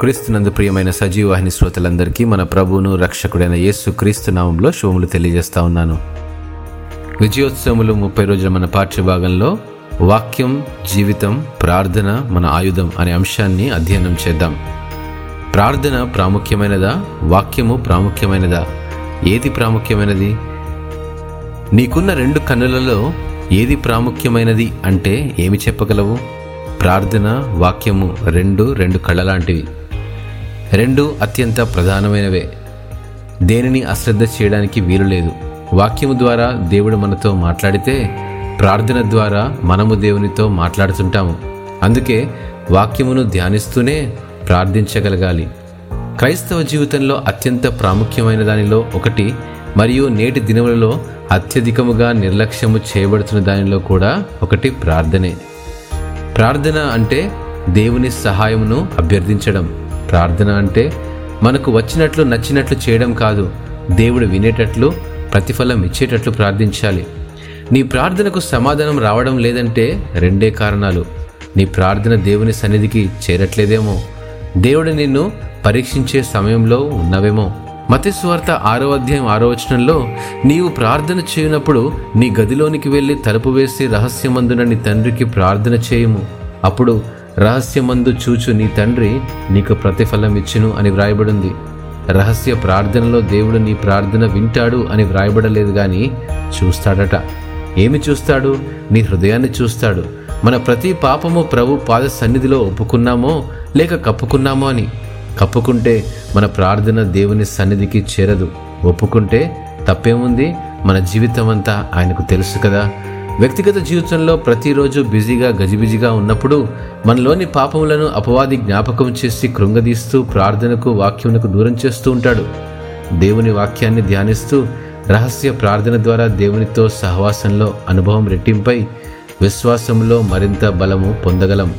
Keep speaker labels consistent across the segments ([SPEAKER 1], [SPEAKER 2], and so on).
[SPEAKER 1] క్రీస్తునందు ప్రియమైన సజీవాహిని శ్రోతలందరికీ మన ప్రభువును రక్షకుడైన యేసు క్రీస్తు నామంలో శుభములు తెలియజేస్తా ఉన్నాను. విజయోత్సవములు ముప్పై రోజుల మన పాఠ్యభాగంలో వాక్యం జీవితం ప్రార్థన మన ఆయుధం అనే అంశాన్ని అధ్యయనం చేద్దాం. ప్రార్థన ప్రాముఖ్యమైనదా? వాక్యము ప్రాముఖ్యమైనదా? ఏది ప్రాముఖ్యమైనది? నీకున్న రెండు కన్నులలో ఏది ప్రాముఖ్యమైనది అంటే ఏమి చెప్పగలవు? ప్రార్థన వాక్యము రెండు రెండు కళ్ళ లాంటివి రెండు అత్యంత ప్రధానమైనవే. దేనిని అశ్రద్ధ చేయడానికి వీలు లేదు. వాక్యము ద్వారా దేవుడు మనతో మాట్లాడితే ప్రార్థన ద్వారా మనము దేవునితో మాట్లాడుతుంటాము. అందుకే వాక్యమును ధ్యానిస్తూనే ప్రార్థించగలగాలి. క్రైస్తవ జీవితంలో అత్యంత ప్రాముఖ్యమైన దానిలో ఒకటి మరియు నేటి దినములలో అత్యధికముగా నిర్లక్ష్యము చేయబడుతున్న దానిలో కూడా ఒకటి ప్రార్థనే. ప్రార్థన అంటే దేవుని సహాయమును అభ్యర్థించడం. ప్రార్థన అంటే మనకు వచ్చినట్లు నచ్చినట్లు చేయడం కాదు. దేవుడు వినేటట్లు ప్రతిఫలం ఇచ్చేటట్లు ప్రార్థించాలి. నీ ప్రార్థనకు సమాధానం రావడం లేదంటే రెండే కారణాలు. నీ ప్రార్థన దేవుని సన్నిధికి చేరట్లేదేమో. దేవుడు నిన్ను పరీక్షించే సమయంలో ఉన్నవేమో. మతస్వార్త ఆరో అధ్యాయం ఆరో వచనంలో నీవు ప్రార్థన చేయనప్పుడు నీ గదిలోనికి వెళ్ళి తలుపు వేసి రహస్యమందున నీ తండ్రికి ప్రార్థన చేయము. అప్పుడు రహస్యమందు చూచు నీ తండ్రి నీకు ప్రతిఫలం ఇచ్చును అని వ్రాయబడింది. రహస్య ప్రార్థనలో దేవుడు నీ ప్రార్థన వింటాడు అని వ్రాయబడలేదు కానీ చూస్తాడట. ఏమి చూస్తాడు? నీ హృదయాన్ని చూస్తాడు. మన ప్రతి పాపము ప్రభు పాద సన్నిధిలో ఒప్పుకున్నామో లేక కప్పుకున్నామో అని. కప్పుకుంటే మన ప్రార్థన దేవుని సన్నిధికి చేరదు. ఒప్పుకుంటే తప్పేముంది? మన జీవితం అంతా ఆయనకు తెలుసు కదా. వ్యక్తిగత జీవితంలో ప్రతిరోజు బిజీగా గజిబిజిగా ఉన్నప్పుడు మనలోని పాపములను అపవాది జ్ఞాపకం చేసి కృంగదీస్తూ ప్రార్థనకు వాక్యమునకు దూరం చేస్తూ ఉంటాడు. దేవుని వాక్యాన్ని ధ్యానిస్తూ రహస్య ప్రార్థన ద్వారా దేవునితో సహవాసంలో అనుభవం రెట్టింపై విశ్వాసంలో మరింత బలము పొందగలం.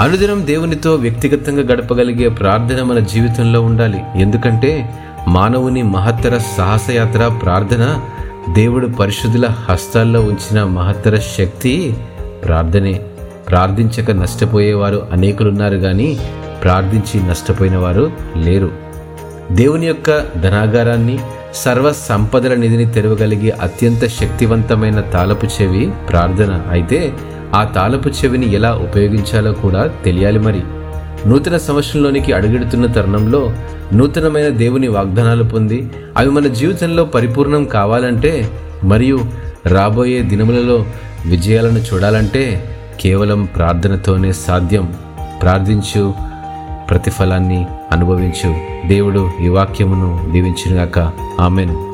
[SPEAKER 1] అనుదినం దేవునితో వ్యక్తిగతంగా గడపగలిగే ప్రార్థన మన జీవితంలో ఉండాలి. ఎందుకంటే మానవుని మహత్తర సాహసయాత్ర ప్రార్థన దేవుడు పరిశుద్ధుల హస్తాల్లో ఉంచిన మహత్తర శక్తి ప్రార్థనే. ప్రార్థించక నష్టపోయేవారు అనేకులున్నారు కానీ ప్రార్థించి నష్టపోయిన వారు లేరు. దేవుని యొక్క ధనాగారాన్ని సర్వ సంపదల నిధిని తెరవగలిగే అత్యంత శక్తివంతమైన తాళపు చెవి ప్రార్థన. అయితే ఆ తాళపు చెవిని ఎలా ఉపయోగించాలో కూడా తెలియాలి మరి. నూతన సంవత్సరంలోనికి అడుగెడుతున్న తరుణంలో నూతనమైన దేవుని వాగ్దానాలు పొంది అవి మన జీవితంలో పరిపూర్ణం కావాలంటే మరియు రాబోయే దినములలో విజయాలను చూడాలంటే కేవలం ప్రార్థనతోనే సాధ్యం. ప్రార్థించు ప్రతిఫలాన్ని అనుభవించు. దేవుడు ఈ వాక్యమును దీవించినగాక. ఆమెను.